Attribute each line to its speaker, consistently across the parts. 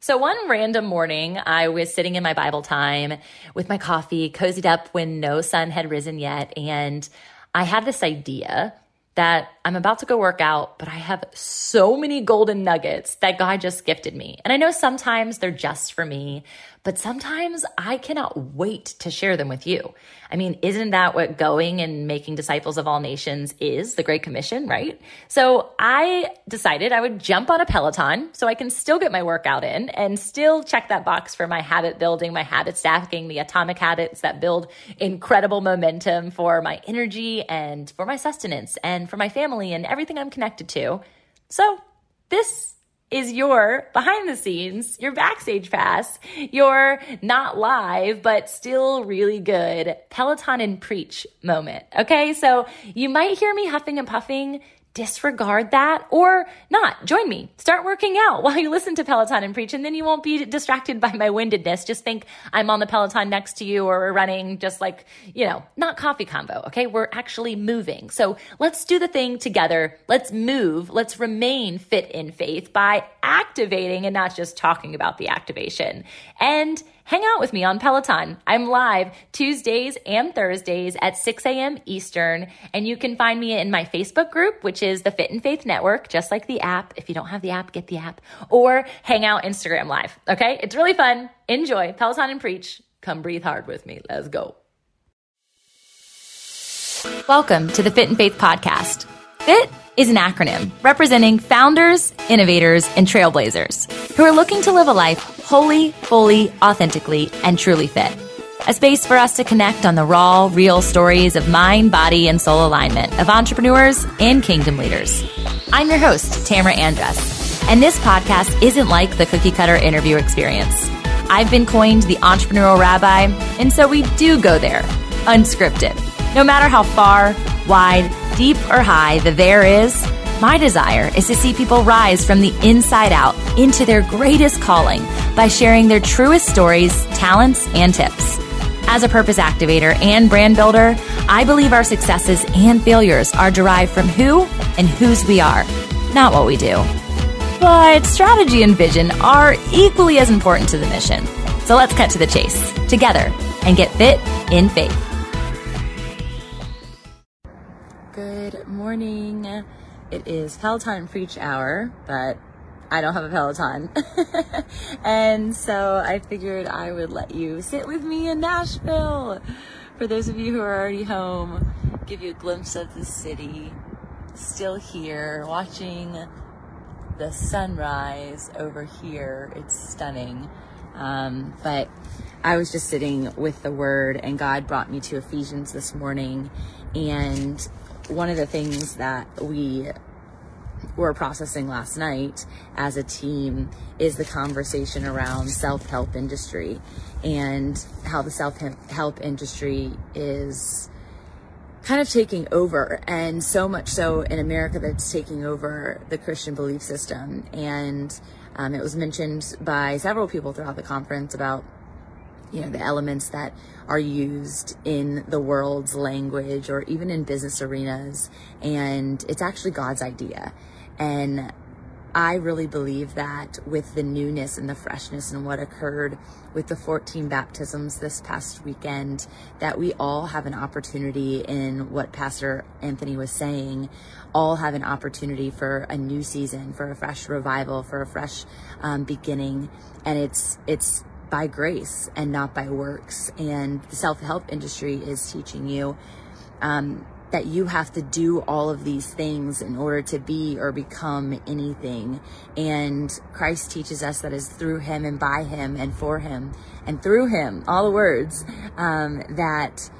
Speaker 1: So one random morning, I was sitting in my Bible time with my coffee, cozied up when no sun had risen yet. And I had this idea that I'm about to go work out, but I have so many golden nuggets that God just gifted me. And I know sometimes they're just for me, but sometimes I cannot wait to share them with you. I mean, isn't that what going and making disciples of all nations is? The Great Commission, right? So I decided I would jump on a Peloton so I can still get my workout in and still check that box for my habit building, my habit stacking, the atomic habits that build incredible momentum for my energy and for my sustenance and for my family and everything I'm connected to. So this is your behind the scenes, your backstage pass, your not live, but still really good Peloton and preach moment. Okay. So you might hear me huffing and puffing disregard that or not. Join me. Start working out while you listen to Peloton and preach, and then you won't be distracted by my windedness. Just think I'm on the Peloton next to you or we're running just like, you know, not coffee combo. Okay. We're actually moving. So let's do the thing together. Let's move. Let's remain fit in faith by activating and not just talking about the activation. And hang out with me on Peloton. I'm live Tuesdays and Thursdays at 6 a.m. Eastern, and you can find me in my Facebook group, which is the Fit in Faith Network, just like the app. If you don't have the app, get the app, or hang out Instagram Live. Okay, it's really fun. Enjoy Peloton and Preach. Come breathe hard with me. Let's go. Welcome to the Fit in Faith Podcast. FIT is an acronym representing founders, innovators, and trailblazers who are looking to live a life wholly, fully, authentically, and truly fit. A space for us to connect on the raw, real stories of mind, body, and soul alignment of entrepreneurs and kingdom leaders. I'm your host, Tamra Andress, and this podcast isn't like the cookie cutter interview experience. I've been coined the entrepreneurial rabbi, and so we do go there, unscripted. No matter how far, wide, deep or high the there is, my desire is to see people rise from the inside out into their greatest calling by sharing their truest stories, talents, and tips. As a purpose activator and brand builder, I believe our successes and failures are derived from who and whose we are, not what we do. But strategy and vision are equally as important to the mission. So let's cut to the chase together and get fit in faith. Good morning. It is Peloton Preach Hour, but I don't have a Peloton. and so I figured I would let you sit with me in Nashville. For those of you who are already home, give you a glimpse of the city. Still here, watching the sunrise over here. It's stunning. Um, but I was just sitting with the word, and God brought me to Ephesians this morning. And one of the things that we were processing last night as a team is the conversation around self-help industry and how the self-help industry is kind of taking over and so much so in America that's taking over the Christian belief system. And um, it was mentioned by several people throughout the conference about you know the elements that are used in the world's language or even in business arenas. And it's actually God's idea and I really believe that with the newness and the freshness and what occurred with the 14 baptisms this past weekend, that we all have an opportunity in what Pastor Anthony was saying, all have an opportunity for a new season, for a fresh revival, for a fresh um, beginning. And it's, it's by grace and not by works. And the self help industry is teaching you um, that you have to do all of these things in order to be or become anything. And Christ teaches us that is through Him and by Him and for Him and through Him, all the words, um, that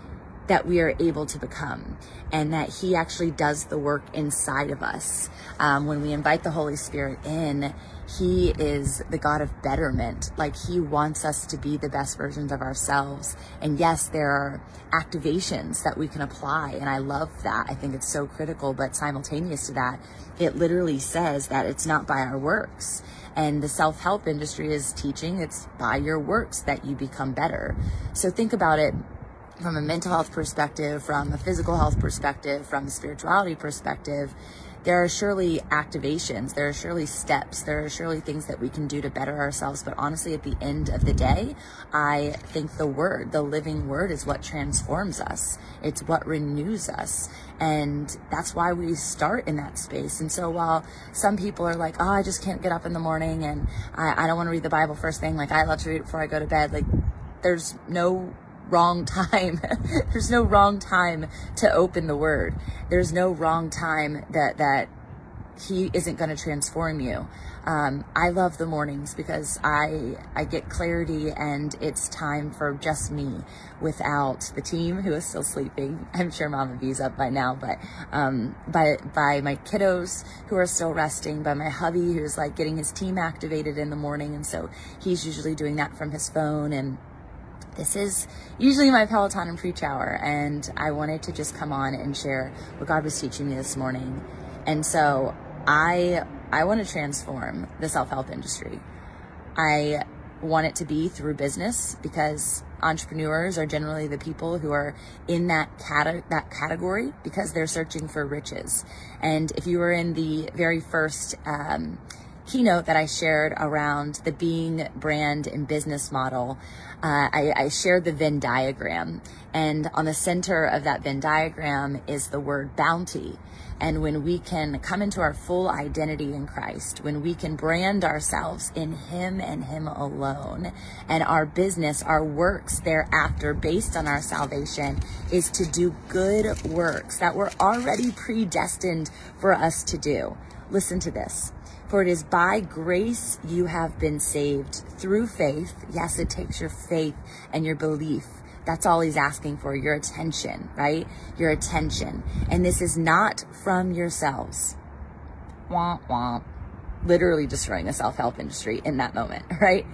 Speaker 1: that we are able to become and that he actually does the work inside of us um, when we invite the holy spirit in he is the God of betterment. Like He wants us to be the best versions of ourselves. And yes, there are activations that we can apply. And I love that. I think it's so critical. But simultaneous to that, it literally says that it's not by our works. And the self help industry is teaching it's by your works that you become better. So think about it from a mental health perspective, from a physical health perspective, from a spirituality perspective there are surely activations, there are surely steps, there are surely things that we can do to better ourselves. But honestly, at the end of the day, I think the word, the living word, is what transforms us. It's what renews us. And that's why we start in that space. And so while some people are like, oh, I just can't get up in the morning and I, I don't want to read the Bible first thing, like I love to read it before I go to bed, like there's no wrong time. There's no wrong time to open the word. There's no wrong time that that he isn't going to transform you. Um, I love the mornings because I I get clarity and it's time for just me without the team who is still sleeping. I'm sure Mama B's up by now, but um, by by my kiddos who are still resting, by my hubby who's like getting his team activated in the morning, and so he's usually doing that from his phone and this is usually my Peloton and preach hour, and I wanted to just come on and share what God was teaching me this morning. And so I I want to transform the self-help industry. I want it to be through business because entrepreneurs are generally the people who are in that cat- that category because they're searching for riches. And if you were in the very first um, keynote that I shared around the being brand and business model, uh, I, I shared the Venn diagram. And on the center of that Venn diagram is the word bounty. And when we can come into our full identity in Christ, when we can brand ourselves in Him and Him alone, and our business, our works thereafter based on our salvation is to do good works that were already predestined for us to do. Listen to this. For it is by grace you have been saved through faith. Yes, it takes your faith and your belief. That's all he's asking for your attention, right? Your attention. And this is not from yourselves. Womp womp. Literally destroying the self help industry in that moment, right?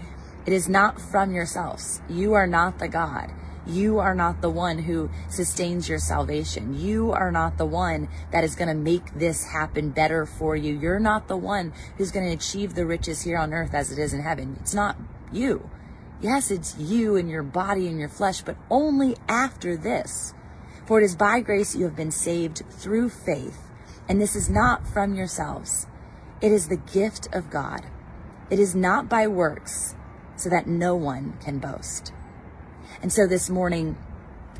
Speaker 1: It is not from yourselves. You are not the God. You are not the one who sustains your salvation. You are not the one that is going to make this happen better for you. You're not the one who's going to achieve the riches here on earth as it is in heaven. It's not you. Yes, it's you and your body and your flesh, but only after this. For it is by grace you have been saved through faith. And this is not from yourselves. It is the gift of God. It is not by works, so that no one can boast. And so this morning,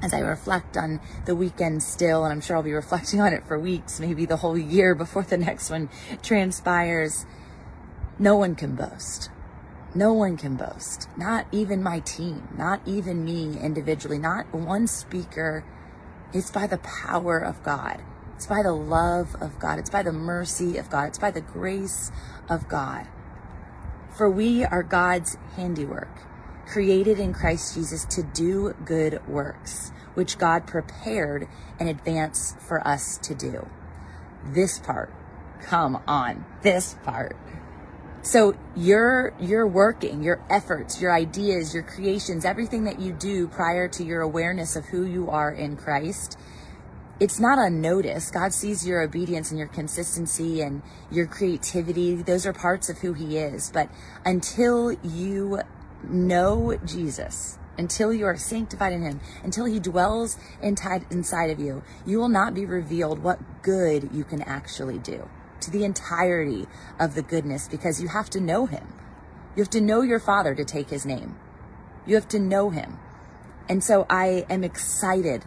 Speaker 1: as I reflect on the weekend still, and I'm sure I'll be reflecting on it for weeks, maybe the whole year before the next one transpires, no one can boast. No one can boast. Not even my team, not even me individually, not one speaker. It's by the power of God. It's by the love of God. It's by the mercy of God. It's by the grace of God. For we are God's handiwork created in Christ Jesus to do good works, which God prepared in advance for us to do. This part, come on, this part. So your your working, your efforts, your ideas, your creations, everything that you do prior to your awareness of who you are in Christ, it's not unnoticed. God sees your obedience and your consistency and your creativity. Those are parts of who he is. But until you know Jesus, until you are sanctified in him, until he dwells inside of you, you will not be revealed what good you can actually do to the entirety of the goodness because you have to know him. You have to know your father to take his name. You have to know him. And so I am excited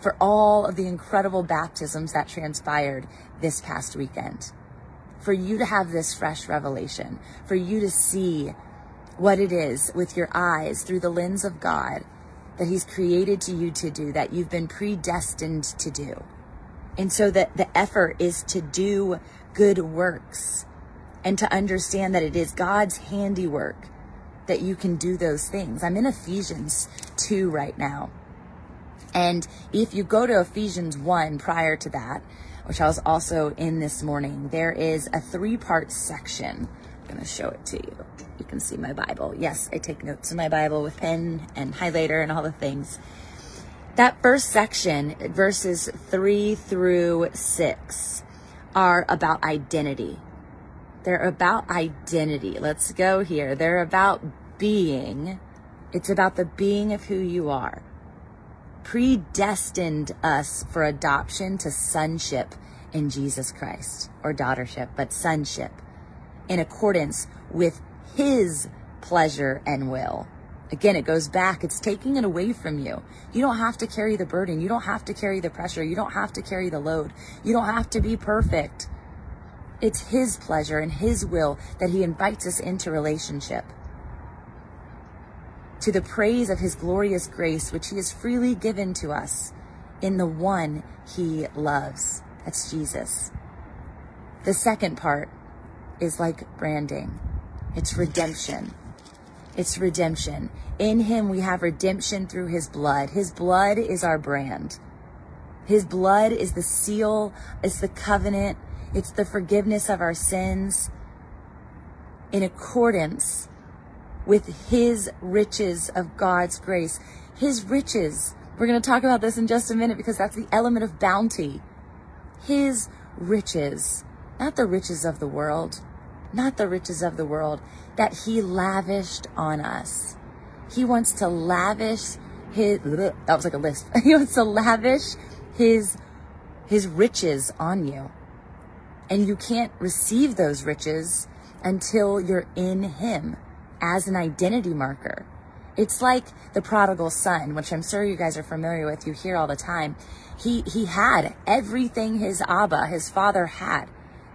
Speaker 1: for all of the incredible baptisms that transpired this past weekend. For you to have this fresh revelation, for you to see what it is with your eyes through the lens of God that He's created to you to do, that you've been predestined to do. And so that the effort is to do good works and to understand that it is God's handiwork that you can do those things. I'm in Ephesians 2 right now. And if you go to Ephesians 1 prior to that, which I was also in this morning, there is a three part section. I'm going to show it to you you can see my Bible. Yes, I take notes in my Bible with pen and highlighter and all the things. That first section, verses three through six, are about identity. They're about identity. Let's go here. They're about being. It's about the being of who you are. Predestined us for adoption to sonship in Jesus Christ, or daughtership, but sonship, in accordance with his pleasure and will. Again, it goes back. It's taking it away from you. You don't have to carry the burden. You don't have to carry the pressure. You don't have to carry the load. You don't have to be perfect. It's His pleasure and His will that He invites us into relationship. To the praise of His glorious grace, which He has freely given to us in the one He loves. That's Jesus. The second part is like branding. It's redemption. It's redemption. In him we have redemption through his blood. His blood is our brand. His blood is the seal, it's the covenant, it's the forgiveness of our sins in accordance with his riches of God's grace. His riches. We're going to talk about this in just a minute because that's the element of bounty. His riches, not the riches of the world, not the riches of the world that he lavished on us. He wants to lavish his, that was like a list. He wants to lavish his, his riches on you. And you can't receive those riches until you're in him as an identity marker. It's like the prodigal son, which I'm sure you guys are familiar with. You hear all the time. He, he had everything his Abba, his father had.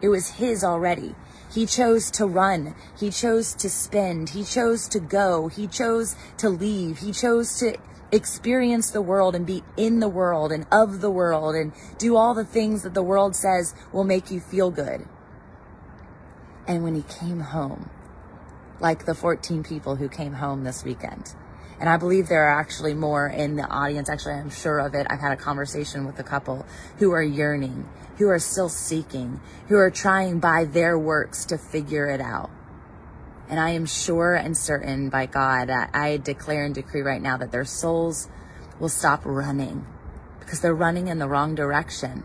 Speaker 1: It was his already. He chose to run. He chose to spend. He chose to go. He chose to leave. He chose to experience the world and be in the world and of the world and do all the things that the world says will make you feel good. And when he came home, like the 14 people who came home this weekend, and I believe there are actually more in the audience. Actually, I'm sure of it. I've had a conversation with a couple who are yearning, who are still seeking, who are trying by their works to figure it out. And I am sure and certain by God I declare and decree right now that their souls will stop running because they're running in the wrong direction.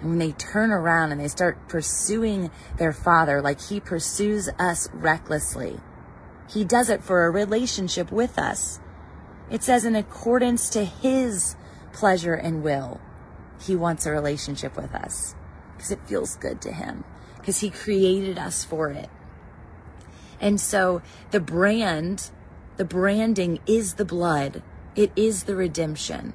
Speaker 1: And when they turn around and they start pursuing their Father like He pursues us recklessly, he does it for a relationship with us. It says, in accordance to His pleasure and will, He wants a relationship with us because it feels good to Him, because He created us for it. And so the brand, the branding is the blood, it is the redemption.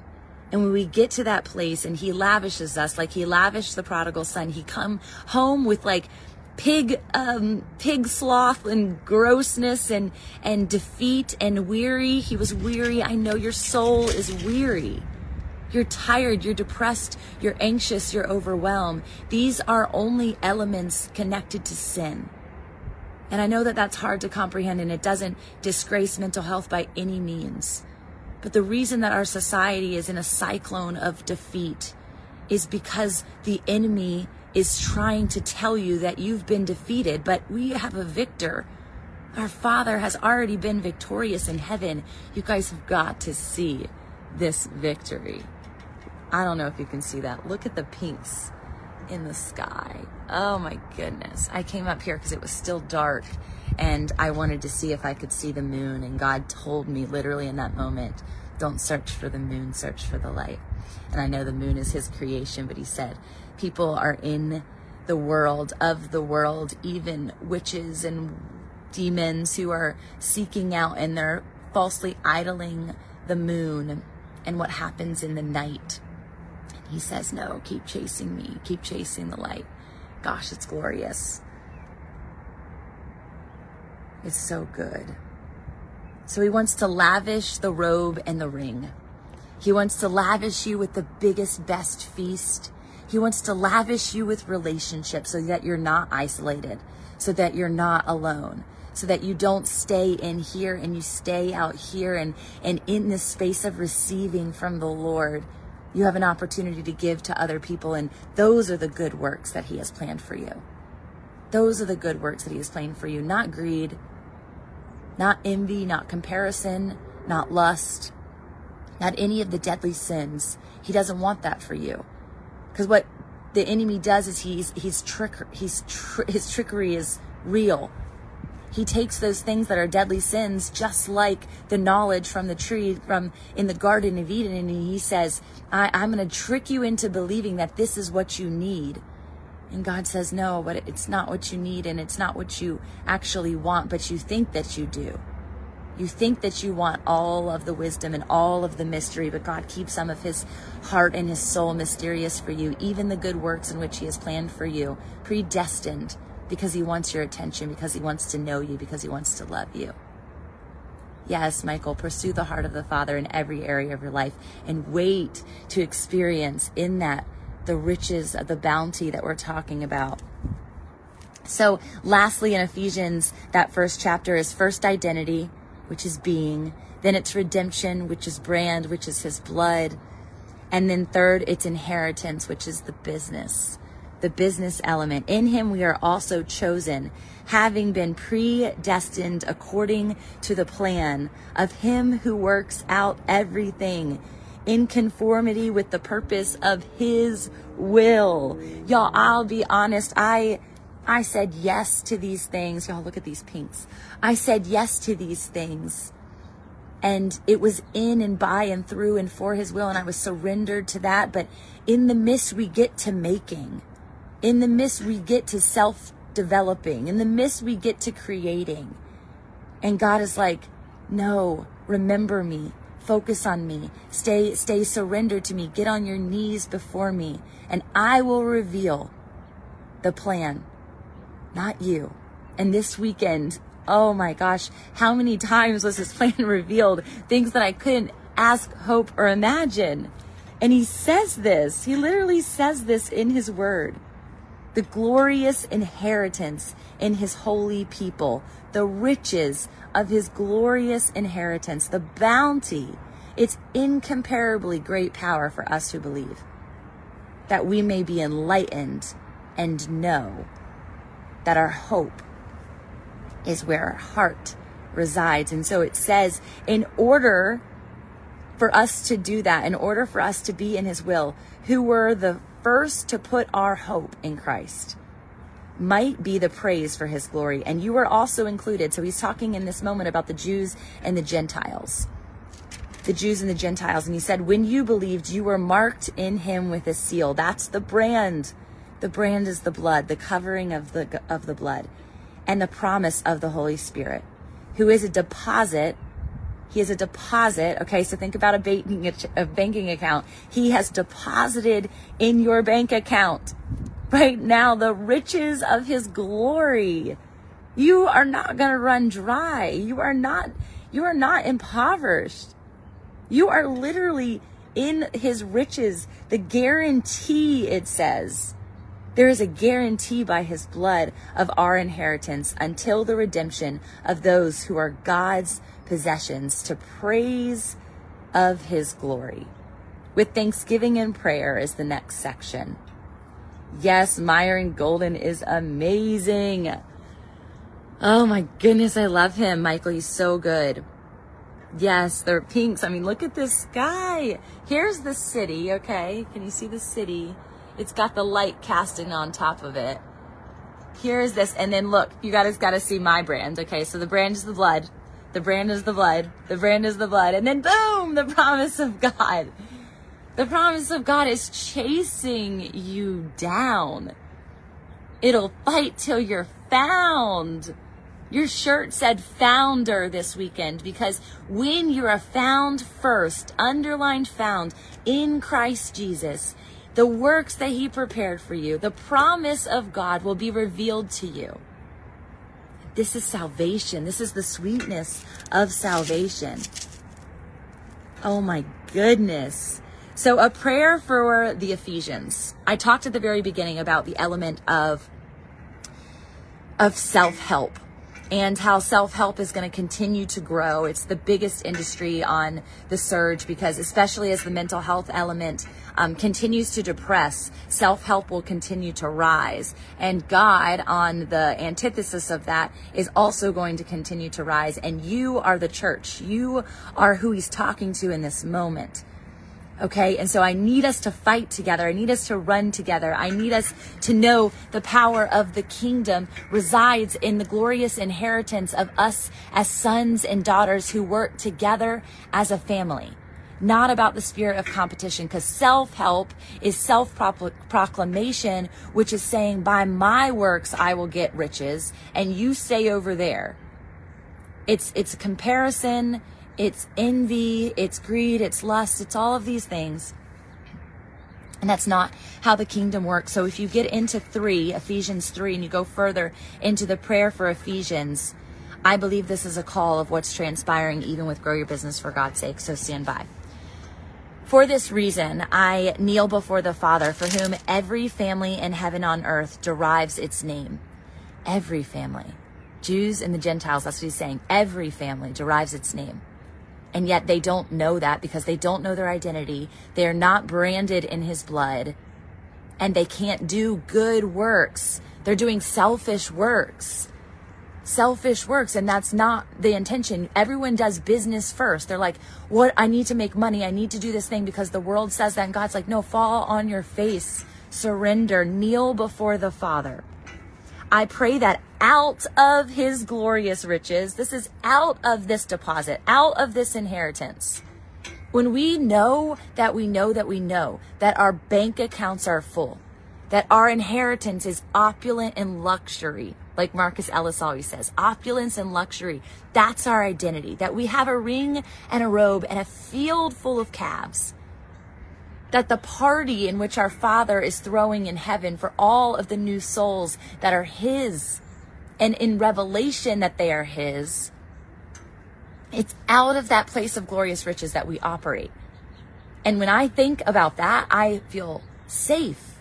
Speaker 1: And when we get to that place and he lavishes us like he lavished the prodigal son, he come home with like pig um, pig sloth and grossness and and defeat and weary he was weary i know your soul is weary you're tired you're depressed you're anxious you're overwhelmed these are only elements connected to sin and i know that that's hard to comprehend and it doesn't disgrace mental health by any means but the reason that our society is in a cyclone of defeat is because the enemy is trying to tell you that you've been defeated, but we have a victor. Our Father has already been victorious in heaven. You guys have got to see this victory. I don't know if you can see that. Look at the pinks in the sky. Oh my goodness. I came up here because it was still dark and I wanted to see if I could see the moon. And God told me literally in that moment, don't search for the moon, search for the light. And I know the moon is His creation, but He said, people are in the world of the world, even witches and demons who are seeking out and they're falsely idling the moon and what happens in the night. He says, No, keep chasing me, keep chasing the light. Gosh, it's glorious. It's so good. So he wants to lavish the robe and the ring. He wants to lavish you with the biggest, best feast. He wants to lavish you with relationships so that you're not isolated, so that you're not alone, so that you don't stay in here and you stay out here and, and in this space of receiving from the Lord. You have an opportunity to give to other people, and those are the good works that He has planned for you. Those are the good works that He has planned for you, not greed, not envy, not comparison, not lust, not any of the deadly sins. He doesn't want that for you. Because what the enemy does is he's he's trick he's tr- his trickery is real. He takes those things that are deadly sins, just like the knowledge from the tree from in the Garden of Eden, and he says, I, I'm going to trick you into believing that this is what you need. And God says, No, but it's not what you need, and it's not what you actually want, but you think that you do. You think that you want all of the wisdom and all of the mystery, but God keeps some of his heart and his soul mysterious for you, even the good works in which he has planned for you, predestined because he wants your attention, because he wants to know you, because he wants to love you. Yes, Michael, pursue the heart of the Father in every area of your life and wait to experience in that the riches of the bounty that we're talking about. So, lastly, in Ephesians, that first chapter is first identity, which is being, then it's redemption, which is brand, which is his blood, and then third, it's inheritance, which is the business, the business element. In him, we are also chosen, having been predestined according to the plan of him who works out everything in conformity with the purpose of his will. Y'all, I'll be honest. I, I said yes to these things. Y'all look at these pinks. I said yes to these things. And it was in and by and through and for his will. And I was surrendered to that. But in the midst, we get to making. In the midst, we get to self developing. In the midst, we get to creating. And God is like, no, remember me. Focus on me. Stay, stay surrendered to me. Get on your knees before me and I will reveal the plan, not you. And this weekend, oh my gosh, how many times was his plan revealed? Things that I couldn't ask, hope, or imagine. And he says this, he literally says this in his word. The glorious inheritance in his holy people, the riches of his glorious inheritance, the bounty. It's incomparably great power for us who believe. That we may be enlightened and know that our hope is where our heart resides. And so it says, in order for us to do that, in order for us to be in his will, who were the first to put our hope in Christ might be the praise for his glory. And you are also included. So he's talking in this moment about the Jews and the Gentiles. The Jews and the Gentiles. And he said, when you believed, you were marked in him with a seal. That's the brand. The brand is the blood, the covering of the, of the blood and the promise of the Holy Spirit, who is a deposit. He is a deposit. Okay. So think about a banking, a banking account. He has deposited in your bank account right now the riches of his glory. You are not going to run dry. You are not, you are not impoverished. You are literally in his riches. The guarantee, it says, there is a guarantee by his blood of our inheritance until the redemption of those who are God's possessions to praise of his glory. With thanksgiving and prayer is the next section. Yes, Myron Golden is amazing. Oh my goodness, I love him. Michael, he's so good. Yes, they're pinks. I mean, look at this sky. Here's the city, okay? Can you see the city? It's got the light casting on top of it. Here's this, and then look, you guys got to see my brand, okay? So the brand is the blood. The brand is the blood. The brand is the blood. And then boom, the promise of God. The promise of God is chasing you down. It'll fight till you're found. Your shirt said founder this weekend because when you are a found first, underlined found in Christ Jesus, the works that he prepared for you, the promise of God will be revealed to you. This is salvation. This is the sweetness of salvation. Oh my goodness. So, a prayer for the Ephesians. I talked at the very beginning about the element of of self-help and how self-help is going to continue to grow. It's the biggest industry on the surge because especially as the mental health element um, continues to depress, self-help will continue to rise. And God on the antithesis of that is also going to continue to rise. And you are the church. You are who he's talking to in this moment. Okay. And so I need us to fight together. I need us to run together. I need us to know the power of the kingdom resides in the glorious inheritance of us as sons and daughters who work together as a family. Not about the spirit of competition because self help is self proclamation, which is saying, by my works, I will get riches and you stay over there. It's, it's a comparison it's envy, it's greed, it's lust, it's all of these things. And that's not how the kingdom works. So if you get into 3, Ephesians 3, and you go further into the prayer for Ephesians, I believe this is a call of what's transpiring even with Grow Your Business for God's sake. So stand by. For this reason, I kneel before the Father, for whom every family in heaven on earth derives its name. Every family. Jews and the Gentiles, that's what he's saying. Every family derives its name. And yet they don't know that because they don't know their identity. They're not branded in his blood and they can't do good works. They're doing selfish works. Selfish works. And that's not the intention. Everyone does business first. They're like, what? I need to make money. I need to do this thing because the world says that. And God's like, no, fall on your face, surrender, kneel before the Father. I pray that out of his glorious riches, this is out of this deposit, out of this inheritance. When we know that we know that we know that our bank accounts are full, that our inheritance is opulent and luxury, like Marcus Ellis always says, opulence and luxury. That's our identity, that we have a ring and a robe and a field full of calves that the party in which our Father is throwing in heaven for all of the new souls that are His, and in revelation that they are His, it's out of that place of glorious riches that we operate. And when I think about that, I feel safe.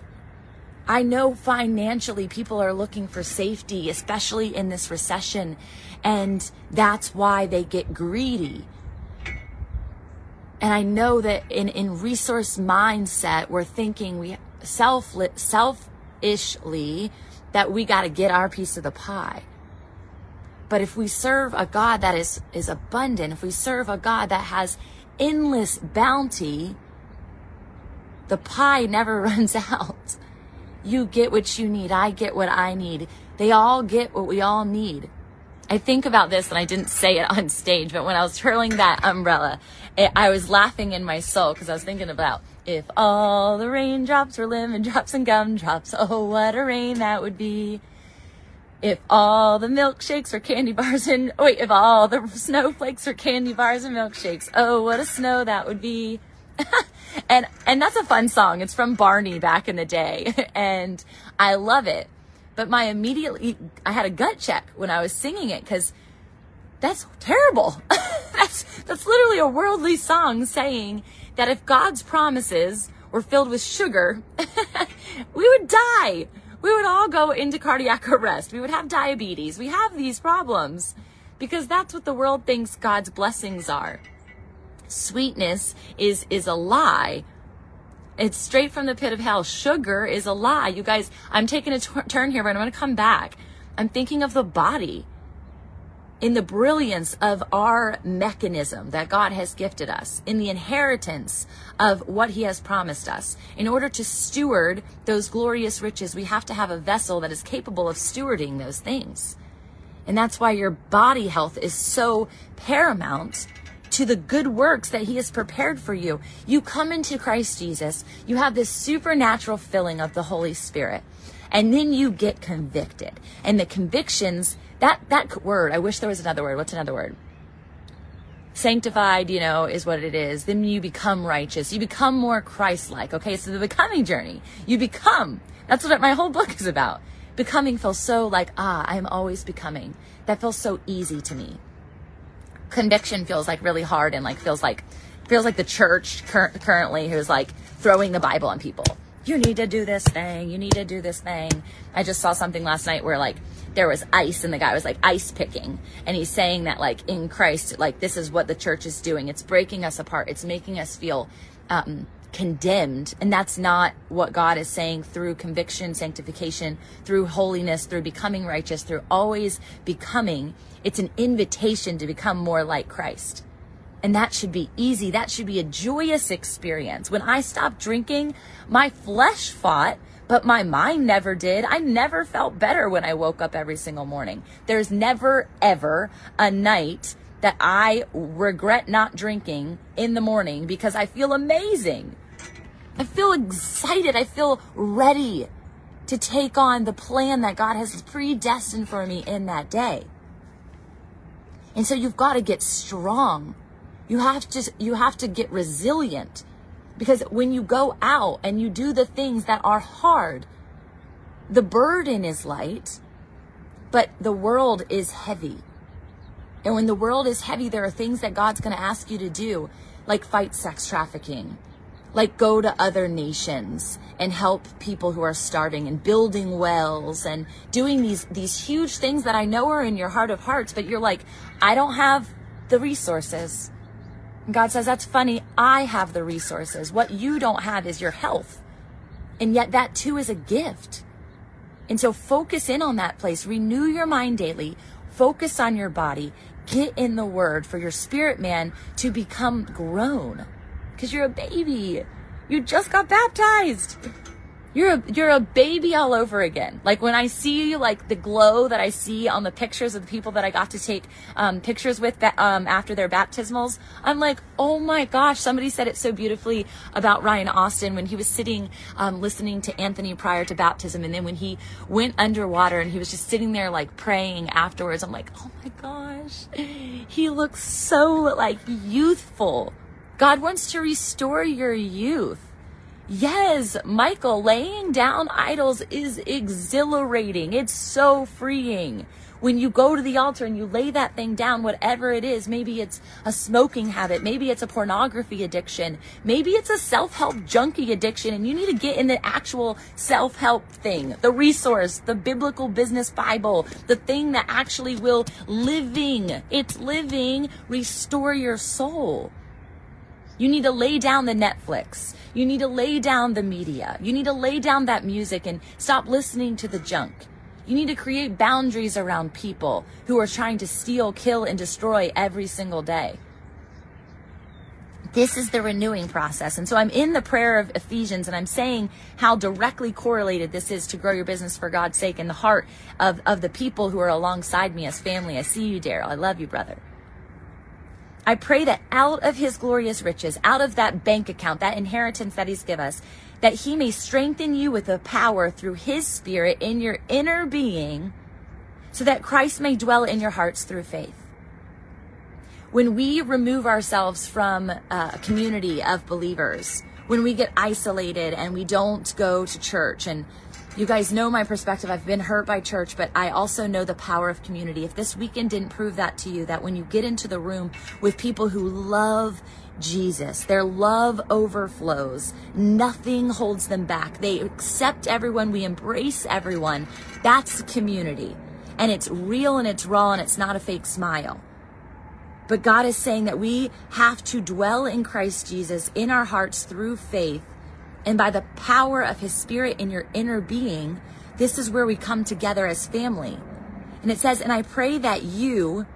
Speaker 1: I know financially people are looking for safety, especially in this recession. And that's why they get greedy and I know that in, in resource mindset, we're thinking we self selfishly that we got to get our piece of the pie. But if we serve a God that is, is abundant, if we serve a God that has endless bounty, the pie never runs out. You get what you need. I get what I need. They all get what we all need. I think about this and I didn't say it on stage, but when I was twirling that umbrella, it, I was laughing in my soul because I was thinking about if all the raindrops were lemon drops and gumdrops, oh, what a rain that would be. If all the milkshakes were candy bars and, wait, if all the snowflakes were candy bars and milkshakes, oh, what a snow that would be. and, and that's a fun song. It's from Barney back in the day. and I love it. But my immediately, I had a gut check when I was singing it because that's terrible. that's, that's literally a worldly song saying that if God's promises were filled with sugar, we would die. We would all go into cardiac arrest. We would have diabetes. We have these problems because that's what the world thinks God's blessings are. Sweetness is, is a lie it's straight from the pit of hell. Sugar is a lie. You guys, I'm taking a t- turn here, but I'm going to come back. I'm thinking of the body in the brilliance of our mechanism that God has gifted us, in the inheritance of what He has promised us. In order to steward those glorious riches, we have to have a vessel that is capable of stewarding those things. And that's why your body health is so paramount to the good works that He has prepared for you. You come into Christ Jesus, you have this supernatural filling of the Holy Spirit, and then you get convicted. And the convictions, that, that word, I wish there was another word. What's another word? Sanctified, you know, is what it is. Then you become righteous. You become more Christ like. Okay, so the becoming journey, you become. That's what my whole book is about. Becoming feels so like, ah, I'm always becoming. That feels so easy to me conviction feels like really hard and like feels like feels like the church cur- currently who's like throwing the Bible on people. You need to do this thing. You need to do this thing. I just saw something last night where like there was ice and the guy was like ice picking and he's saying that like in Christ like this is what the church is doing. It's breaking us apart. It's making us feel um condemned. And that's not what God is saying through conviction, sanctification, through holiness, through becoming righteous, through always becoming. It's an invitation to become more like Christ. And that should be easy. That should be a joyous experience. When I stopped drinking, my flesh fought, but my mind never did. I never felt better when I woke up every single morning. There's never, ever a night that I regret not drinking in the morning because I feel amazing. I feel excited. I feel ready to take on the plan that God has predestined for me in that day. And so you've got to get strong you have to you have to get resilient because when you go out and you do the things that are hard, the burden is light, but the world is heavy. And when the world is heavy, there are things that God's going to ask you to do, like fight sex trafficking, like go to other nations and help people who are starving and building wells and doing these these huge things that I know are in your heart of hearts, but you're like, I don't have the resources. God says, That's funny. I have the resources. What you don't have is your health. And yet, that too is a gift. And so, focus in on that place. Renew your mind daily. Focus on your body. Get in the word for your spirit man to become grown. Because you're a baby. You just got baptized you're a, you're a baby all over again. Like when I see like the glow that I see on the pictures of the people that I got to take um, pictures with um, after their baptismals, I'm like, oh my gosh! Somebody said it so beautifully about Ryan Austin when he was sitting um, listening to Anthony prior to baptism, and then when he went underwater and he was just sitting there like praying afterwards. I'm like, oh my gosh, he looks so like youthful. God wants to restore your youth. Yes, Michael, laying down idols is exhilarating. It's so freeing. When you go to the altar and you lay that thing down, whatever it is, maybe it's a smoking habit, maybe it's a pornography addiction, maybe it's a self help junkie addiction, and you need to get in the actual self help thing, the resource, the biblical business Bible, the thing that actually will living, it's living, restore your soul. You need to lay down the Netflix. You need to lay down the media. You need to lay down that music and stop listening to the junk. You need to create boundaries around people who are trying to steal, kill, and destroy every single day. This is the renewing process. And so I'm in the prayer of Ephesians and I'm saying how directly correlated this is to grow your business for God's sake in the heart of, of the people who are alongside me as family. I see you, Daryl. I love you, brother. I pray that out of his glorious riches, out of that bank account, that inheritance that he's given us, that he may strengthen you with the power through his spirit in your inner being, so that Christ may dwell in your hearts through faith. When we remove ourselves from uh, a community of believers, when we get isolated and we don't go to church and you guys know my perspective. I've been hurt by church, but I also know the power of community. If this weekend didn't prove that to you, that when you get into the room with people who love Jesus, their love overflows, nothing holds them back. They accept everyone, we embrace everyone. That's community. And it's real and it's raw and it's not a fake smile. But God is saying that we have to dwell in Christ Jesus in our hearts through faith and by the power of his spirit in your inner being, this is where we come together as family. And it says, and I pray that you,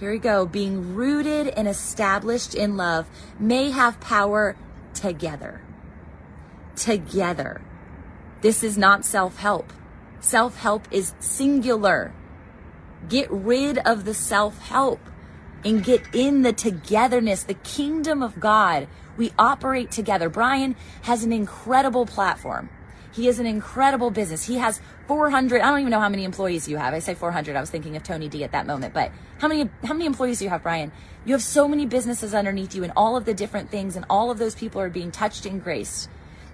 Speaker 1: here we go, being rooted and established in love, may have power together. Together. This is not self help. Self help is singular. Get rid of the self help and get in the togetherness, the kingdom of God we operate together. Brian has an incredible platform. He has an incredible business. He has 400. I don't even know how many employees you have. I say 400. I was thinking of Tony D at that moment, but how many how many employees do you have, Brian? You have so many businesses underneath you and all of the different things and all of those people are being touched and graced.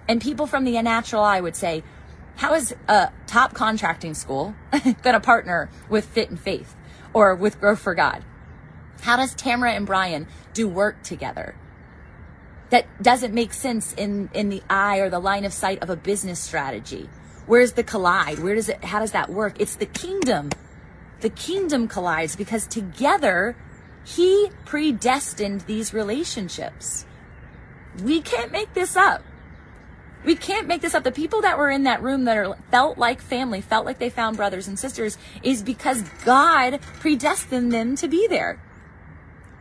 Speaker 1: And people from the unnatural eye would say, how is a top contracting school going to partner with Fit in Faith or with Growth for God? How does Tamra and Brian do work together? That doesn't make sense in in the eye or the line of sight of a business strategy. Where's the collide? Where does it how does that work? It's the kingdom. The kingdom collides because together he predestined these relationships. We can't make this up. We can't make this up. The people that were in that room that are felt like family, felt like they found brothers and sisters, is because God predestined them to be there.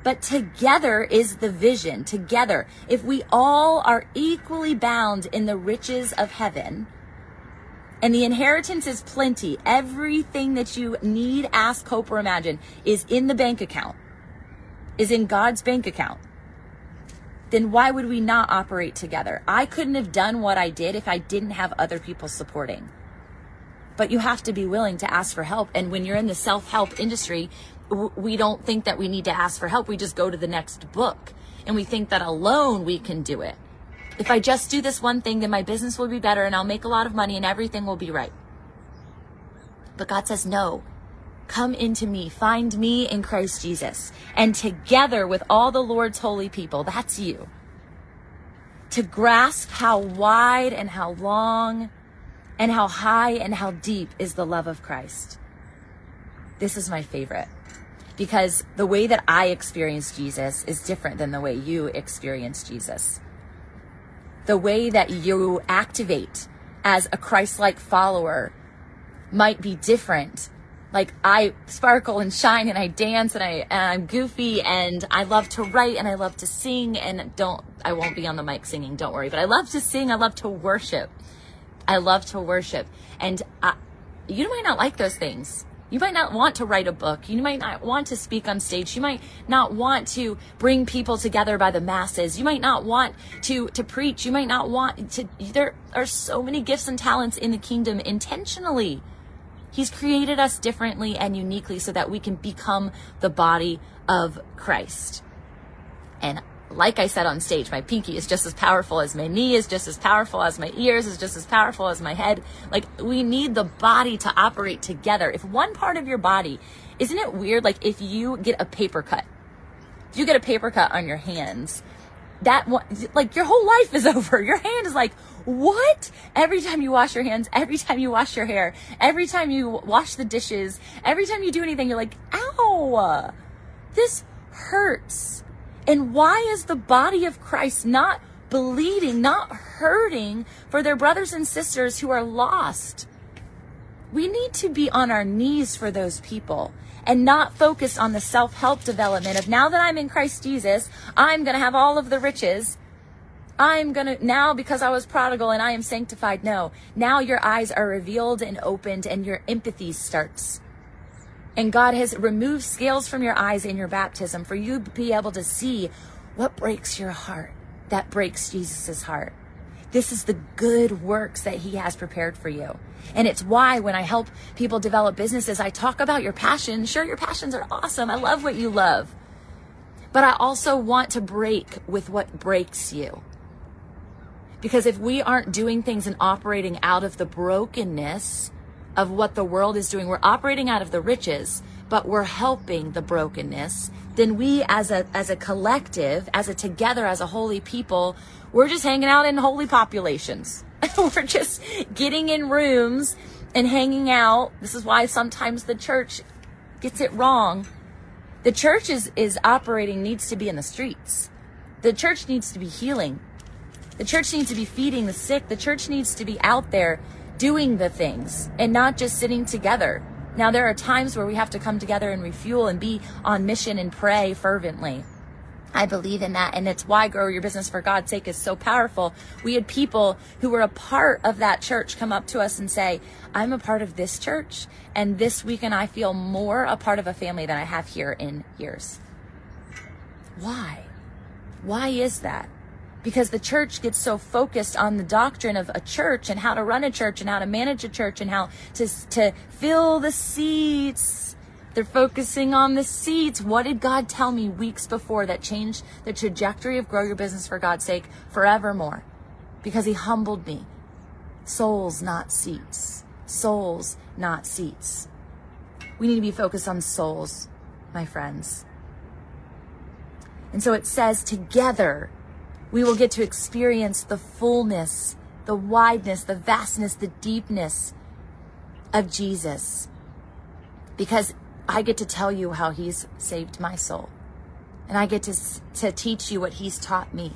Speaker 1: But together is the vision. Together. If we all are equally bound in the riches of heaven, and the inheritance is plenty, everything that you need, ask, hope, or imagine is in the bank account, is in God's bank account. Then why would we not operate together? I couldn't have done what I did if I didn't have other people supporting but you have to be willing to ask for help. And when you're in the self help industry, we don't think that we need to ask for help. We just go to the next book and we think that alone we can do it. If I just do this one thing, then my business will be better and I'll make a lot of money and everything will be right. But God says, no, come into me, find me in Christ Jesus. And together with all the Lord's holy people, that's you. To grasp how wide and how long and how high and how deep is the love of Christ. This is my favorite because the way that I experience Jesus is different than the way you experience Jesus. The way that you activate as a Christ like follower might be different. Like I sparkle and shine and I dance and I and I'm goofy and I love to write and I love to sing and don't I won't be on the mic singing, don't worry, but I love to sing, I love to worship. I love to worship. And I, you might not like those things. You might not want to write a book. You might not want to speak on stage. You might not want to bring people together by the masses. You might not want to, to preach. You might not want to, there are so many gifts and talents in the kingdom intentionally. He's created us differently and uniquely so that we can become the body of Christ. And like I said on stage, my pinky is just as powerful as my knee is just as powerful as my ears is just as powerful as my head. Like we need the body to operate together. If one part of your body, isn't it weird? Like if you get a paper cut, if you get a paper cut on your hands, that one, like your whole life is over. Your hand is like, what? Every time you wash your hands, every time you wash your hair, every time you wash the dishes, every time you do anything, you're like, ow, this hurts and why is the body of Christ not bleeding, not hurting for their brothers and sisters who are lost? We need to be on our knees for those people and not focused on the self help development of now that I'm in Christ Jesus, I'm going to have all of the riches. I'm going to now because I was prodigal and I am sanctified. No, now your eyes are revealed and opened and your empathy starts. And God has removed scales from your eyes in your baptism for you to be able to see what breaks your heart that breaks Jesus's heart. This is the good works that he has prepared for you. And it's why when I help people develop businesses, I talk about your passion. Sure, your passions are awesome. I love what you love. But I also want to break with what breaks you. Because if we aren't doing things and operating out of the brokenness of what the world is doing. We're operating out of the riches, but we're helping the brokenness. Then we as a as a collective, as a together, as a holy people, we're just hanging out in holy populations. we're just getting in rooms and hanging out. This is why sometimes the church gets it wrong. The church is, is operating, needs to be in the streets. The church needs to be healing. The church needs to be feeding the sick. The church needs to be out there doing the things and not just sitting together. Now, there are times where we have to come together and refuel and be on mission and pray fervently. I believe in that. And it's why Grow Your Business for God's sake is so powerful. We had people who were a part of that church come up to us and say, I'm a part of this church. And this weekend I feel more a part of a family than I have here in years. Why? Why is that? Because the church gets so focused on the doctrine of a church and how to run a church and how to manage a church and how to, to fill the seats. They're focusing on the seats. What did God tell me weeks before that changed the trajectory of Grow Your Business for God's sake forevermore? Because He humbled me. Souls, not seats. Souls, not seats. We need to be focused on souls, my friends. And so it says, together we will get to experience the fullness, the wideness, the vastness, the deepness of Jesus. Because I get to tell you how he's saved my soul. And I get to, to teach you what he's taught me.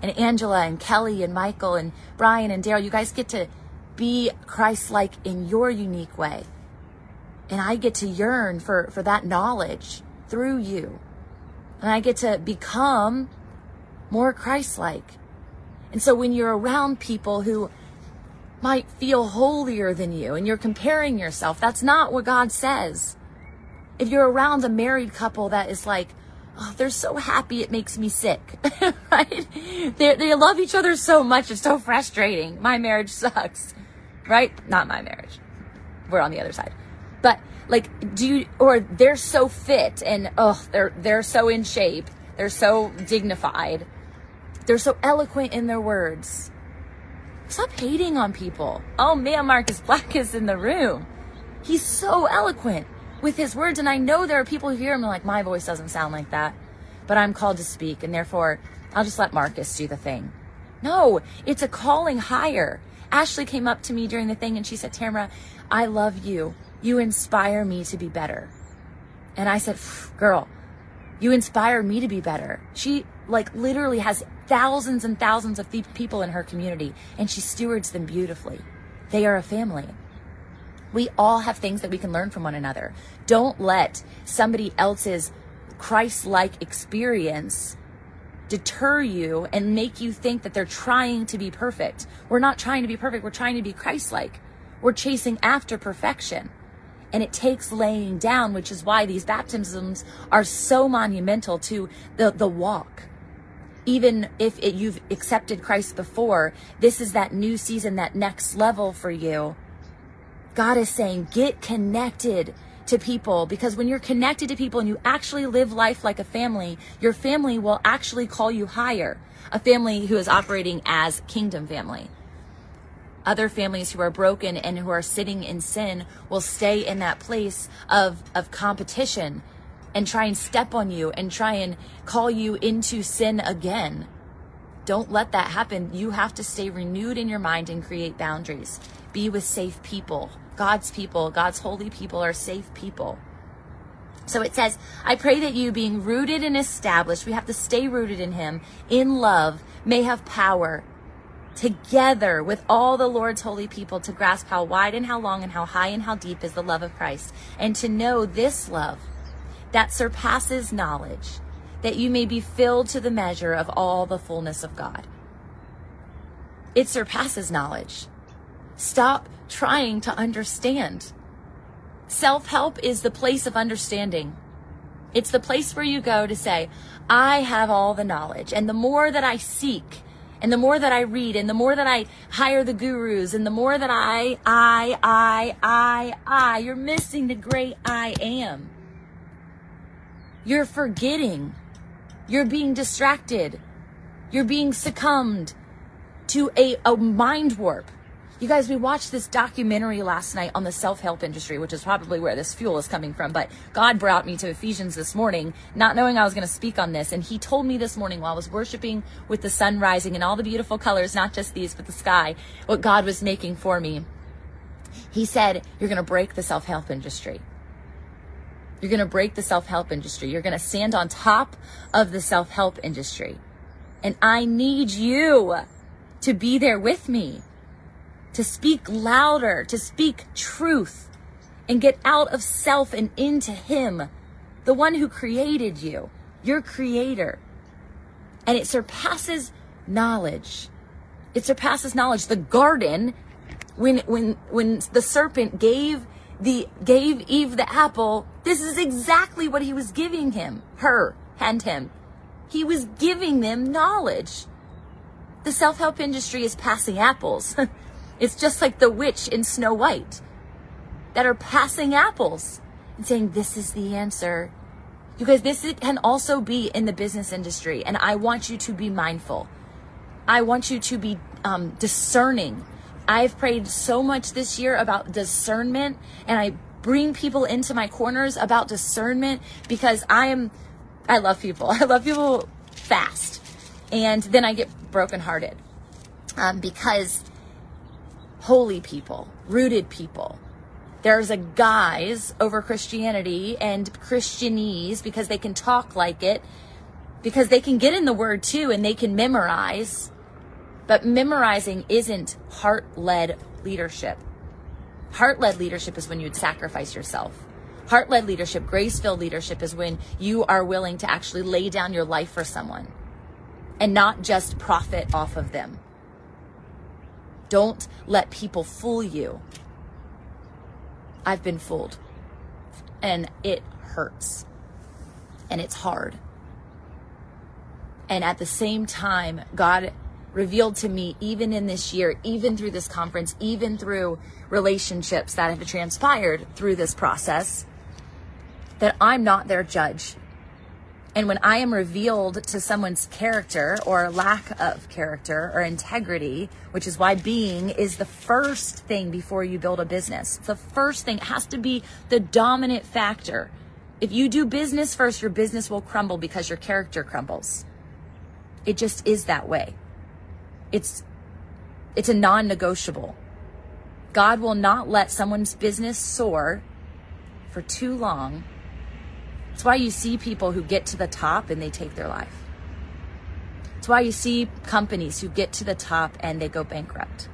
Speaker 1: And Angela and Kelly and Michael and Brian and Daryl, you guys get to be Christ like in your unique way. And I get to yearn for, for that knowledge through you. And I get to become more Christ like. And so when you're around people who might feel holier than you and you're comparing yourself, that's not what God says. If you're around a married couple that is like, oh, they're so happy it makes me sick, right? They, they love each other so much, it's so frustrating. My marriage sucks, right? Not my marriage. We're on the other side. But like, do you, or they're so fit and, oh, they're, they're so in shape. They're so dignified. They're so eloquent in their words. Stop hating on people. Oh man, Marcus Black is in the room. He's so eloquent with his words. And I know there are people who hear him like, my voice doesn't sound like that, but I'm called to speak. And therefore, I'll just let Marcus do the thing. No, it's a calling higher. Ashley came up to me during the thing and she said, Tamra, I love you. You inspire me to be better. And I said, girl, you inspire me to be better. She like literally has thousands and thousands of people in her community and she stewards them beautifully. They are a family. We all have things that we can learn from one another. Don't let somebody else's Christ like experience deter you and make you think that they're trying to be perfect. We're not trying to be perfect, we're trying to be Christ like. We're chasing after perfection. And it takes laying down, which is why these baptisms are so monumental to the, the walk. Even if it, you've accepted Christ before, this is that new season, that next level for you God is saying, get connected to people because when you're connected to people and you actually live life like a family, your family will actually call you higher. A family who is operating as kingdom family. Other families who are broken and who are sitting in sin will stay in that place of, of competition and try and step on you and try and call you into sin again. Don't let that happen. You have to stay renewed in your mind and create boundaries. Be with safe people. God's people, God's holy people are safe people. So it says, I pray that you, being rooted and established, we have to stay rooted in Him, in love, may have power together with all the Lord's holy people to grasp how wide and how long and how high and how deep is the love of Christ, and to know this love that surpasses knowledge, that you may be filled to the measure of all the fullness of God. It surpasses knowledge. Stop trying to understand. Self help is the place of understanding. It's the place where you go to say, I have all the knowledge. And the more that I seek, and the more that I read, and the more that I hire the gurus, and the more that I, I, I, I, I, you're missing the great I am. You're forgetting. You're being distracted. You're being succumbed to a, a mind warp. You guys, we watched this documentary last night on the self help industry, which is probably where this fuel is coming from. But God brought me to Ephesians this morning, not knowing I was going to speak on this. And He told me this morning while I was worshiping with the sun rising and all the beautiful colors, not just these, but the sky, what God was making for me. He said, You're going to break the self help industry. You're going to break the self help industry. You're going to stand on top of the self help industry. And I need you to be there with me to speak louder, to speak truth, and get out of self and into Him, the one who created you, your creator. And it surpasses knowledge. It surpasses knowledge. The garden, when when when the serpent gave the gave Eve the apple, this is exactly what he was giving him, her, and him. He was giving them knowledge. The self-help industry is passing apples. It's just like the witch in Snow White that are passing apples and saying, This is the answer. You guys, this can also be in the business industry, and I want you to be mindful. I want you to be um, discerning. I've prayed so much this year about discernment, and I bring people into my corners about discernment because I am, I love people. I love people fast. And then I get brokenhearted um, because holy people, rooted people. There's a guise over Christianity and Christianese because they can talk like it, because they can get in the word too and they can memorize. But memorizing isn't heart led leadership. Heart led leadership is when you'd sacrifice yourself. Heart led leadership, grace filled leadership is when you are willing to actually lay down your life for someone and not just profit off of them. Don't let people fool you. I've been fooled and it hurts and it's hard. And at the same time, God revealed to me, even in this year, even through this conference, even through relationships that have transpired through this process, that I'm not their judge. And when I am revealed to someone's character or lack of character or integrity, which is why being is the first thing before you build a business. It's the first thing. It has to be the dominant factor. If you do business first, your business will crumble because your character crumbles. It just is that way. It's it's a non-negotiable. God will not let someone's business soar for too long it's why you see people who get to the top and they take their life. It's why you see companies who get to the top and they go bankrupt.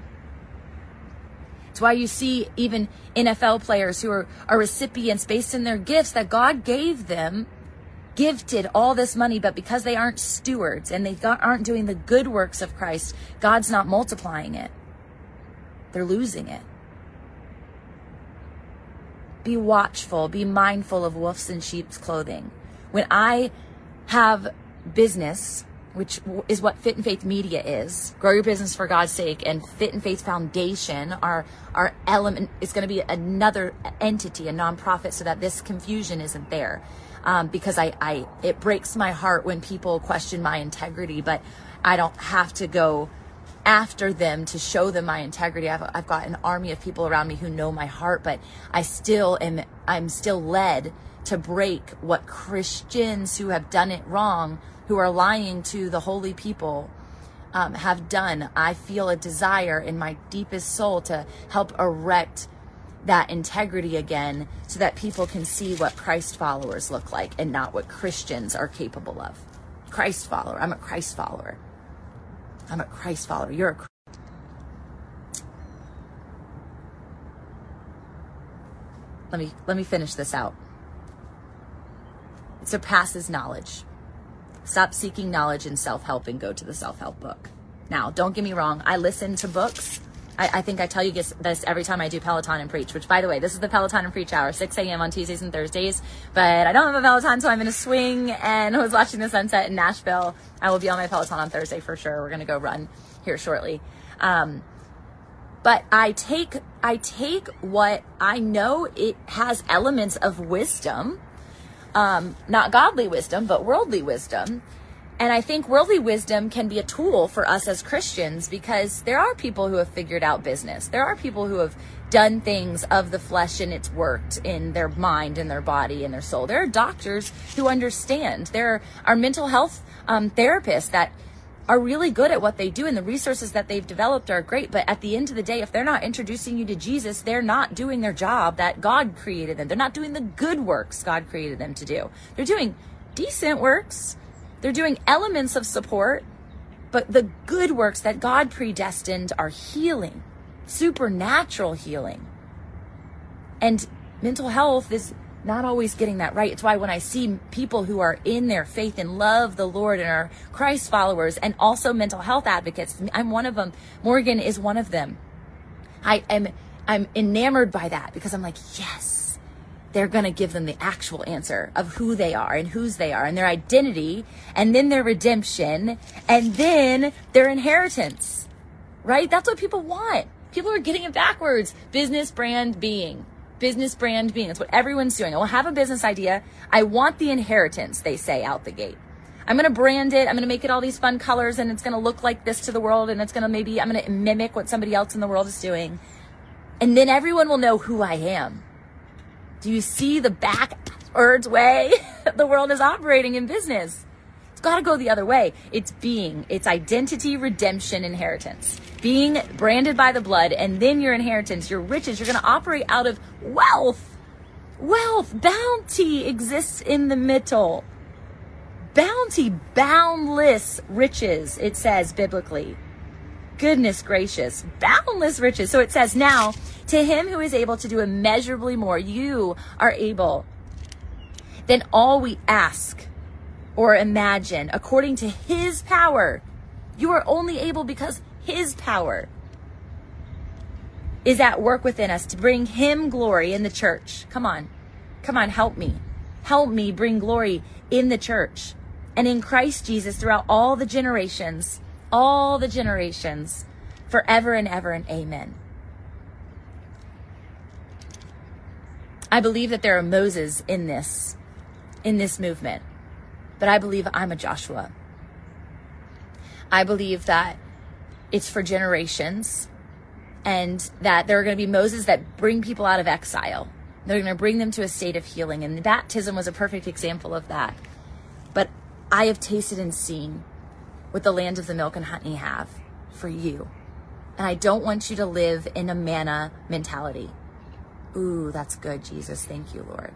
Speaker 1: It's why you see even NFL players who are, are recipients based in their gifts that God gave them, gifted all this money, but because they aren't stewards and they aren't doing the good works of Christ, God's not multiplying it. They're losing it. Be watchful, be mindful of wolves in sheep's clothing. When I have business, which is what Fit in Faith Media is, grow your business for God's sake, and Fit in Faith Foundation, our our element is going to be another entity, a nonprofit, so that this confusion isn't there. Um, because I, I, it breaks my heart when people question my integrity, but I don't have to go after them to show them my integrity. I've, I've got an army of people around me who know my heart, but I still am, I'm still led to break what Christians who have done it wrong, who are lying to the holy people, um, have done. I feel a desire in my deepest soul to help erect that integrity again so that people can see what Christ followers look like and not what Christians are capable of. Christ follower. I'm a Christ follower. I'm a Christ follower. You're a Let me let me finish this out. It surpasses knowledge. Stop seeking knowledge in self-help and go to the self-help book. Now, don't get me wrong, I listen to books. I, I, think I tell you this every time I do Peloton and Preach, which by the way, this is the Peloton and Preach hour, 6 a.m. on Tuesdays and Thursdays. But I don't have a Peloton, so I'm in a swing and I was watching the sunset in Nashville. I will be on my Peloton on Thursday for sure. We're going to go run here shortly. Um, but I take, I take what I know it has elements of wisdom, um, not godly wisdom, but worldly wisdom and I think worldly wisdom can be a tool for us as Christians because there are people who have figured out business. There are people who have done things of the flesh and it's worked in their mind and their body and their soul. There are doctors who understand. There are mental health um, therapists that are really good at what they do and the resources that they've developed are great. But at the end of the day, if they're not introducing you to Jesus, they're not doing their job that God created them. They're not doing the good works God created them to do. They're doing decent works they're doing elements of support, but the good works that God predestined are healing, supernatural healing. And mental health is not always getting that right. It's why when I see people who are in their faith and love the Lord and are Christ followers and also mental health advocates, I'm one of them. Morgan is one of them. I am I'm enamored by that because I'm like, yes, they're going to give them the actual answer of who they are and whose they are and their identity and then their redemption and then their inheritance. Right? That's what people want. People are getting it backwards. Business brand being. Business brand being. That's what everyone's doing. I will have a business idea. I want the inheritance, they say out the gate. I'm going to brand it. I'm going to make it all these fun colors and it's going to look like this to the world and it's going to maybe, I'm going to mimic what somebody else in the world is doing. And then everyone will know who I am do you see the backwards way the world is operating in business? It's got to go the other way. It's being, it's identity, redemption, inheritance. Being branded by the blood, and then your inheritance, your riches, you're going to operate out of wealth. Wealth, bounty exists in the middle. Bounty, boundless riches, it says biblically. Goodness gracious, boundless riches. So it says now, To him who is able to do immeasurably more, you are able than all we ask or imagine according to his power. You are only able because his power is at work within us to bring him glory in the church. Come on. Come on, help me. Help me bring glory in the church and in Christ Jesus throughout all the generations, all the generations, forever and ever and amen. I believe that there are Moses in this, in this movement, but I believe I'm a Joshua. I believe that it's for generations and that there are going to be Moses that bring people out of exile. They're going to bring them to a state of healing. And baptism was a perfect example of that. But I have tasted and seen what the land of the milk and honey have for you. And I don't want you to live in a manna mentality. Ooh, that's good, Jesus. Thank you, Lord.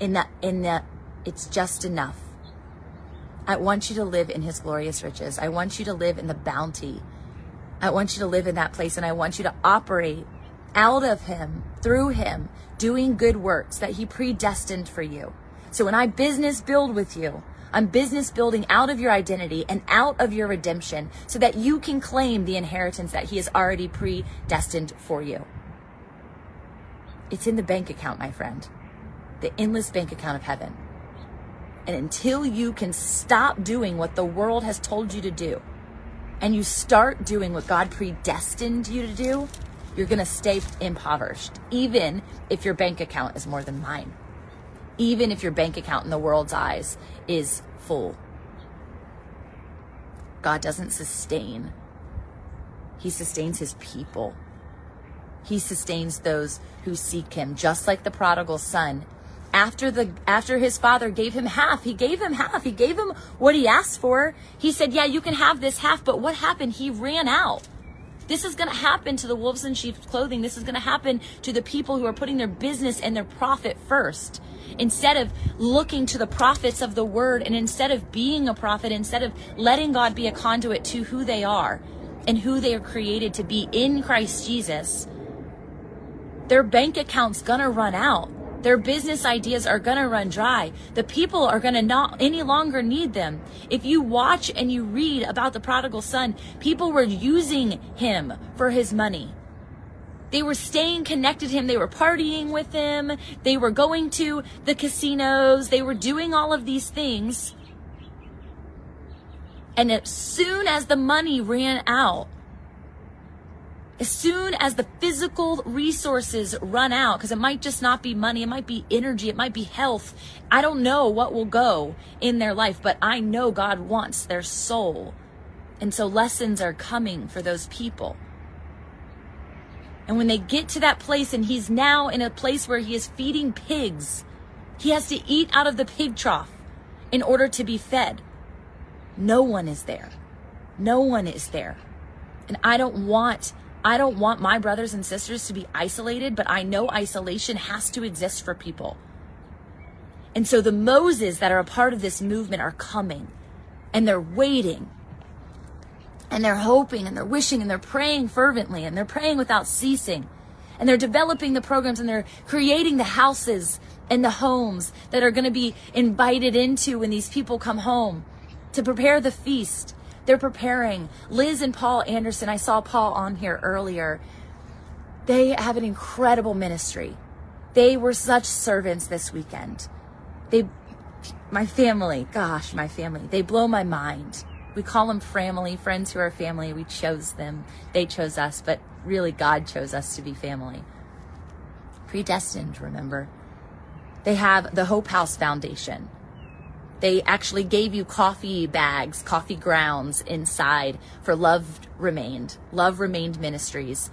Speaker 1: In that, in that, it's just enough. I want you to live in his glorious riches. I want you to live in the bounty I want you to live in that place and I want you to operate out of Him, through Him, doing good works that He predestined for you. So when I business build with you, I'm business building out of your identity and out of your redemption so that you can claim the inheritance that He has already predestined for you. It's in the bank account, my friend, the endless bank account of heaven. And until you can stop doing what the world has told you to do, and you start doing what God predestined you to do, you're going to stay impoverished, even if your bank account is more than mine, even if your bank account in the world's eyes is full. God doesn't sustain, He sustains His people. He sustains those who seek Him, just like the prodigal son. After the after his father gave him half he gave him half. He gave him what he asked for. He said yeah you can have this half. But what happened? He ran out this is going to happen to the wolves in sheep's clothing. This is going to happen to the people who are putting their business and their profit first. Instead of looking to the prophets of the word and instead of being a prophet instead of letting god be a conduit to who they are and who they are created to be in christ jesus their bank account's going to run out their business ideas are going to run dry. The people are going to not any longer need them. If you watch and you read about the prodigal son, people were using him for his money. They were staying connected to him. They were partying with him. They were going to the casinos. They were doing all of these things. And as soon as the money ran out, as soon as the physical resources run out, because it might just not be money, it might be energy, it might be health. I don't know what will go in their life, but I know God wants their soul. And so lessons are coming for those people. And when they get to that place, and he's now in a place where he is feeding pigs, he has to eat out of the pig trough in order to be fed. No one is there. No one is there. And I don't want I don't want my brothers and sisters to be isolated, but I know isolation has to exist for people. And so the Moses that are a part of this movement are coming and they're waiting and they're hoping and they're wishing and they're praying fervently and they're praying without ceasing and they're developing the programs and they're creating the houses and the homes that are going to be invited into when these people come home to prepare the feast they're preparing. Liz and Paul Anderson, I saw Paul on here earlier. They have an incredible ministry. They were such servants this weekend. They, my family, gosh, my family, they blow my mind. We call them family, friends who are family. We chose them. They chose us, but really God chose us to be family. Predestined, remember? They have the Hope House Foundation. They actually gave you coffee bags, coffee grounds inside for Love Remained, Love Remained Ministries.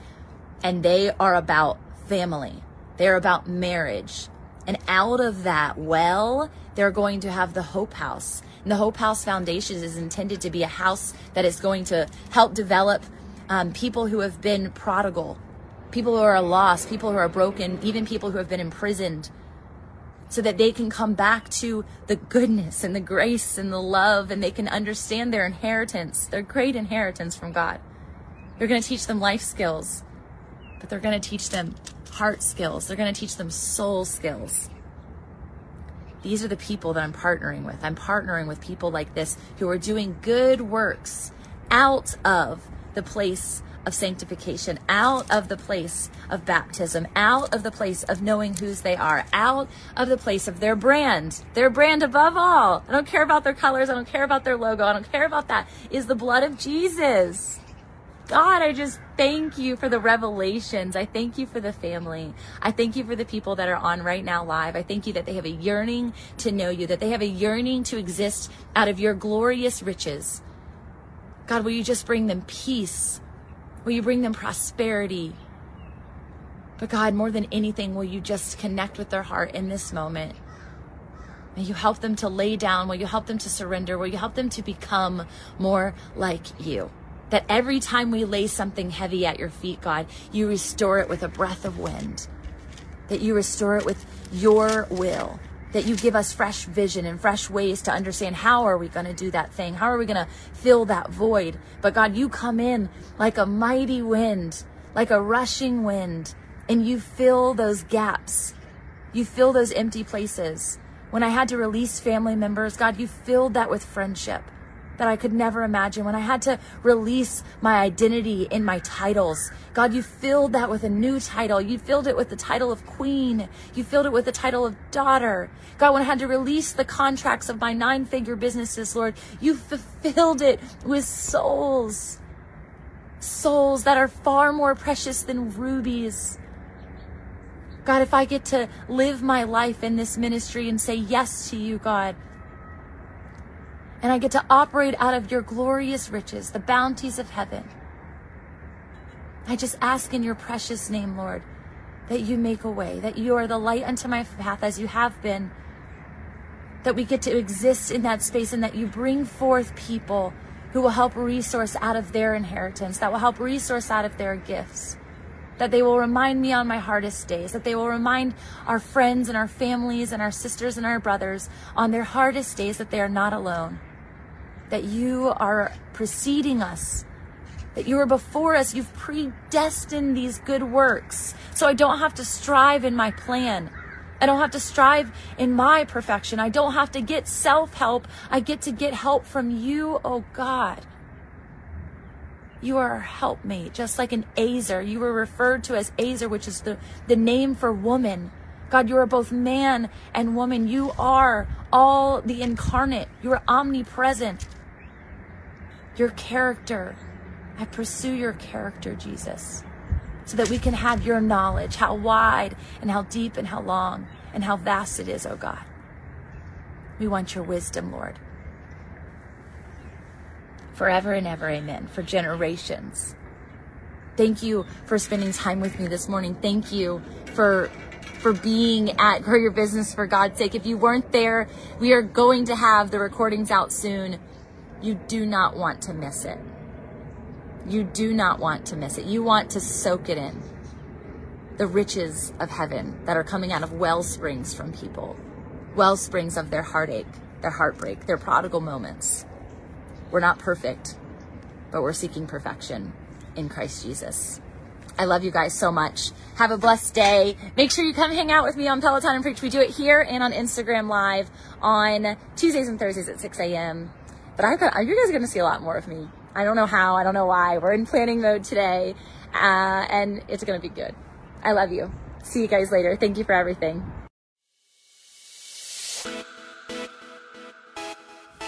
Speaker 1: And they are about family. They're about marriage. And out of that well, they're going to have the Hope House. And the Hope House Foundation is intended to be a house that is going to help develop um, people who have been prodigal, people who are lost, people who are broken, even people who have been imprisoned so that they can come back to the goodness and the grace and the love and they can understand their inheritance, their great inheritance from God. They're going to teach them life skills. but they're going to teach them heart skills. They're going to teach them soul skills. These are the people that I'm partnering with. I'm partnering with people like this who are doing good works out of the place of sanctification, out of the place of baptism, out of the place of knowing whose they are, out of the place of their brand, their brand above all. I don't care about their colors. I don't care about their logo. I don't care about that. Is the blood of Jesus. God, I just thank you for the revelations. I thank you for the family. I thank you for the people that are on right now live. I thank you that they have a yearning to know you, that they have a yearning to exist out of your glorious riches. God, will you just bring them peace? Will you bring them prosperity? But God, more than anything, will you just connect with their heart in this moment? May you help them to lay down? Will you help them to surrender? Will you help them to become more like you? That every time we lay something heavy at your feet, God, you restore it with a breath of wind. That you restore it with your will. That you give us fresh vision and fresh ways to understand how are we going to do that thing? How are we going to fill that void? But God, you come in like a mighty wind, like a rushing wind, and you fill those gaps. You fill those empty places. When I had to release family members, God, you filled that with friendship that I could never imagine. When I had to release my identity in my titles, God, you filled that with a new title. You filled it with the title of queen. You filled it with the title of daughter. God, when I had to release the contracts of my nine figure businesses, Lord, you fulfilled it with souls. Souls that are far more precious than rubies. God, if I get to live my life in this ministry and say yes to you, God, and I get to operate out of your glorious riches, the bounties of heaven. I just ask in your precious name, Lord, that you make a way, that you are the light unto my path as you have been, that we get to exist in that space and that you bring forth people who will help resource out of their inheritance, that will help resource out of their gifts, that they will remind me on my hardest days, that they will remind our friends and our families and our sisters and our brothers on their hardest days that they are not alone that you are preceding us, that you are before us. You've predestined these good works. So I don't have to strive in my plan. I don't have to strive in my perfection. I don't have to get self help. I get to get help from you, oh God. You are our helpmate, just like an Ezer. You were referred to as Ezer, which is the, the name for woman. God, you are both man and woman. You are all the incarnate. You are omnipresent your character. I pursue your character, Jesus, so that we can have your knowledge, how wide and how deep and how long and how vast it is, oh God. We want your wisdom, Lord. Forever and ever, amen. For generations. Thank you for spending time with me this morning. Thank you for for being at Grow Your Business for God's sake. If you weren't there, we are going to have the recordings out soon. You do not want to miss it. You do not want to miss it. You want to soak it in. The riches of heaven that are coming out of well springs from people, well springs of their heartache, their heartbreak, their prodigal moments. We're not perfect, but we're seeking perfection in Christ Jesus. I love you guys so much. Have a blessed day. Make sure you come hang out with me on Peloton and Preach. We do it here and on Instagram Live on Tuesdays and Thursdays at 6 a.m. But I thought you guys are going to see a lot more of me. I don't know how. I don't know why. We're in planning mode today, uh, and it's going to be good. I love you. See you guys later. Thank you for everything.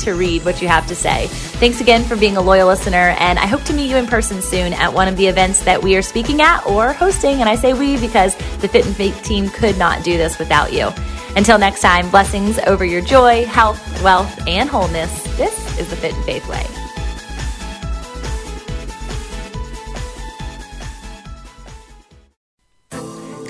Speaker 1: to read what you have to say. Thanks again for being a loyal listener, and I hope to meet you in person soon at one of the events that we are speaking at or hosting. And I say we because the Fit in Faith team could not do this without you. Until next time, blessings over your joy, health, wealth, and wholeness. This is the Fit in Faith Way.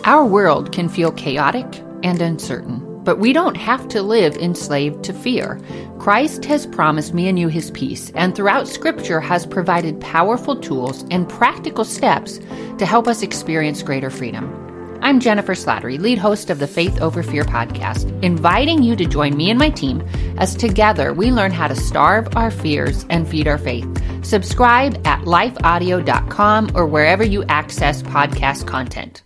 Speaker 2: Our world can feel chaotic and uncertain, but we don't have to live enslaved to fear. Christ has promised me and you his peace, and throughout Scripture has provided powerful tools and practical steps to help us experience greater freedom. I'm Jennifer Slattery, lead host of the Faith Over Fear podcast, inviting you to join me and my team as together we learn how to starve our fears and feed our faith. Subscribe at lifeaudio.com or wherever you access podcast content.